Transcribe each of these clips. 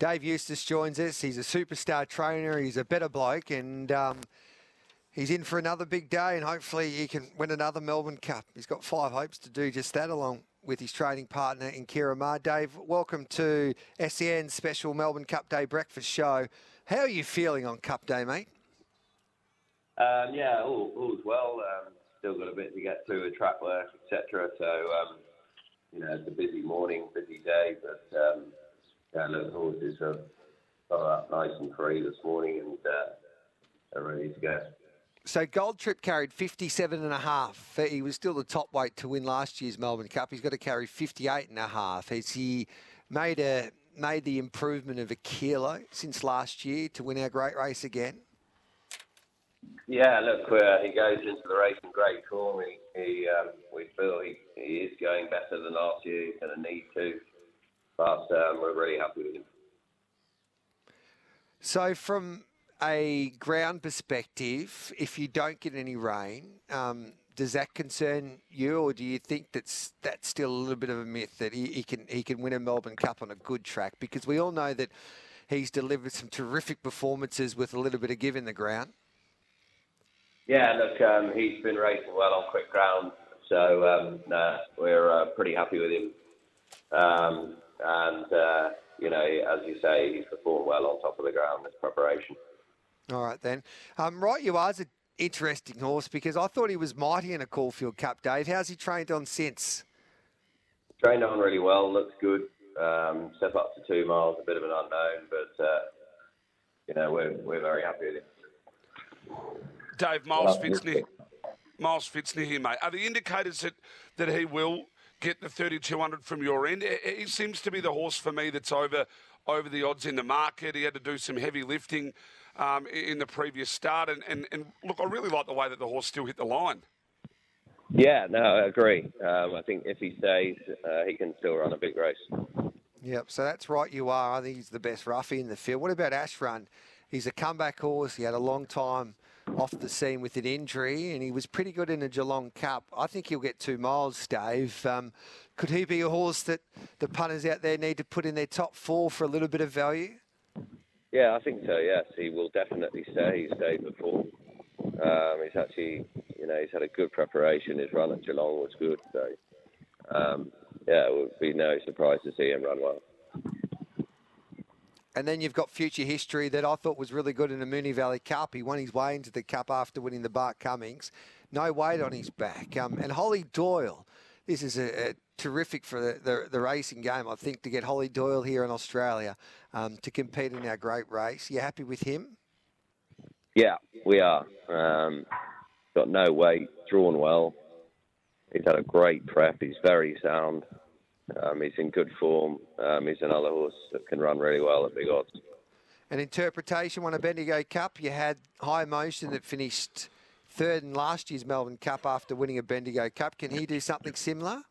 Dave Eustace joins us. He's a superstar trainer. He's a better bloke, and um, he's in for another big day. And hopefully, he can win another Melbourne Cup. He's got five hopes to do just that, along with his training partner in Kira. Dave, welcome to SEN's special Melbourne Cup Day breakfast show. How are you feeling on Cup Day, mate? Um, yeah, all, all's well. Um, still got a bit to get through with track work, etc. So, um, you know, it's a busy morning, busy day, but um, yeah, look, the horses are up nice and free this morning and uh, are ready to go. So Gold Trip carried 57 and a half. He was still the top weight to win last year's Melbourne Cup. He's got to carry 58 and a half. Has he made a made the improvement of a kilo since last year to win our great race again? Yeah, look, uh, he goes into the race in great form. He, he um, we feel he, he is going better than last year. He's going to need to, but um, we're really happy with him. So, from a ground perspective, if you don't get any rain, um, does that concern you, or do you think that's that's still a little bit of a myth that he, he can he can win a Melbourne Cup on a good track? Because we all know that he's delivered some terrific performances with a little bit of give in the ground. Yeah, look, um, he's been racing well on quick ground, so um, we're uh, pretty happy with him. Um, and uh, you know, as you say, he's performed well on top of the ground. This preparation. All right then. Um, right, you are an interesting horse because I thought he was mighty in a Caulfield Cup, Dave. How's he trained on since? Trained on really well. Looks good. Um, step up to two miles, a bit of an unknown, but uh, you know we're we're very happy with him. Dave, Miles Fitzner. Miles Fitzner here, mate. Are the indicators that, that he will get the 3200 from your end? He seems to be the horse for me that's over over the odds in the market. He had to do some heavy lifting um, in the previous start. And, and, and look, I really like the way that the horse still hit the line. Yeah, no, I agree. Um, I think if he stays, uh, he can still run a big race. Yep, so that's right, you are. I think he's the best roughie in the field. What about Ashrun? He's a comeback horse. He had a long time off the scene with an injury, and he was pretty good in a Geelong Cup. I think he'll get two miles, Dave. Um, could he be a horse that the punters out there need to put in their top four for a little bit of value? Yeah, I think so. Yes, he will definitely stay. He stayed before. Um, he's actually, you know, he's had a good preparation. His run at Geelong was good. So, um, yeah, it would be no surprise to see him run well. And then you've got future history that I thought was really good in the Moonee Valley Cup. He won his way into the Cup after winning the Bart Cummings. No weight on his back. Um, and Holly Doyle, this is a, a terrific for the, the, the, racing game, I think, to get Holly Doyle here in Australia um, to compete in our great race. You happy with him? Yeah, we are. Um, got no weight, drawn well. He's had a great prep. He's very sound. Um, he's in good form. Um, he's another horse that can run really well at big odds. An interpretation won a Bendigo Cup. You had High Emocean that finished third in last year's Melbourne Cup after winning a Bendigo Cup. Can he do something similar?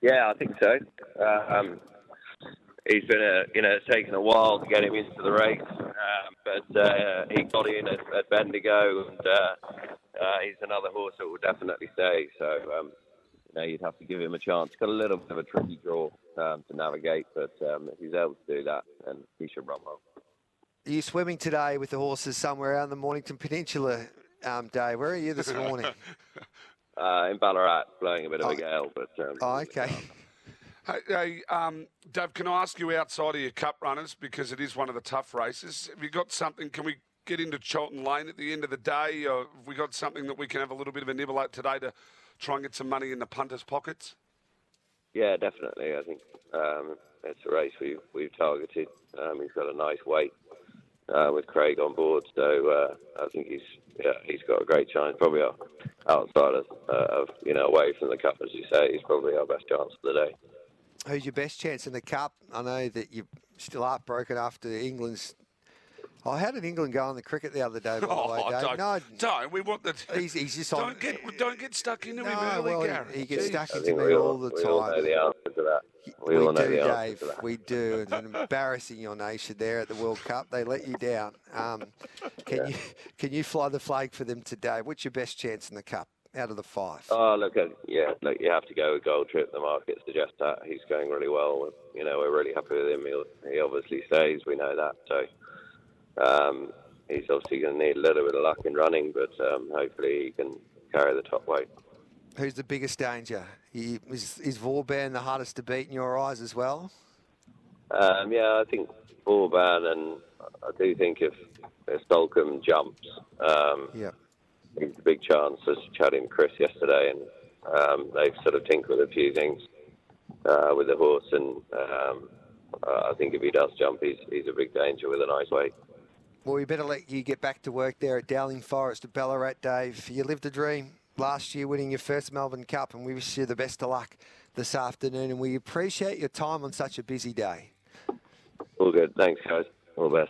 Yeah, I think so. Uh, um, he's been a you know it's taken a while to get him into the race, um, but uh, he got in at, at Bendigo, and uh, uh, he's another horse that will definitely stay. So um, know you'd have to give him a chance. Got a little bit of a tricky draw um, to navigate, but um, if he's able to do that, then he should run well. Are you swimming today with the horses somewhere out in the Mornington Peninsula, um, Dave? Where are you this morning? uh, in Ballarat, blowing a bit of oh. a gale, but. Um, oh, okay. Hey, hey um, Dave, can I ask you outside of your cup runners because it is one of the tough races? Have you got something? Can we get into Chelton Lane at the end of the day, or have we got something that we can have a little bit of a nibble at today to try and get some money in the punters' pockets? Yeah, definitely. I think um, it's a race we've, we've targeted. Um, he's got a nice weight uh, with Craig on board, so uh, I think he's yeah he's got a great chance. Probably outside of, uh, of you know away from the cup, as you say, he's probably our best chance of the day. Who's your best chance in the cup? I know that you're still heartbroken after England's Oh, had an England go on the cricket the other day? By oh, the way, Dave? Don't, no, don't. We want the. He's, he's just don't on. Get, don't get stuck into no, him early, well, Gary. He, he gets Jeez. stuck into me all, all the we time. all know the answer to that. We, we all know do, the answer Dave. to that. We do. It's embarrassing your nation there at the World Cup. They let you down. Um, can yeah. you can you fly the flag for them today? What's your best chance in the cup out of the five? Oh, look, uh, yeah, look, you have to go with Gold Trip. The market suggests that he's going really well. You know, we're really happy with him. He'll, he obviously stays. We know that. So um, he's obviously going to need a little bit of luck in running, but um, hopefully he can carry the top weight. Who's the biggest danger? He, is, is Vauban the hardest to beat in your eyes as well? Um, yeah, I think Vauban, and I do think if, if Soulcombe jumps, um, yeah. he's a big chance. I was chatting to Chris yesterday, and um, they've sort of tinkered with a few things uh, with the horse, and um, I think if he does jump, he's, he's a big danger with a nice weight. Well, we better let you get back to work there at Dowling Forest at Ballarat, Dave. You lived a dream last year winning your first Melbourne Cup, and we wish you the best of luck this afternoon. And we appreciate your time on such a busy day. All good. Thanks, guys. All the best.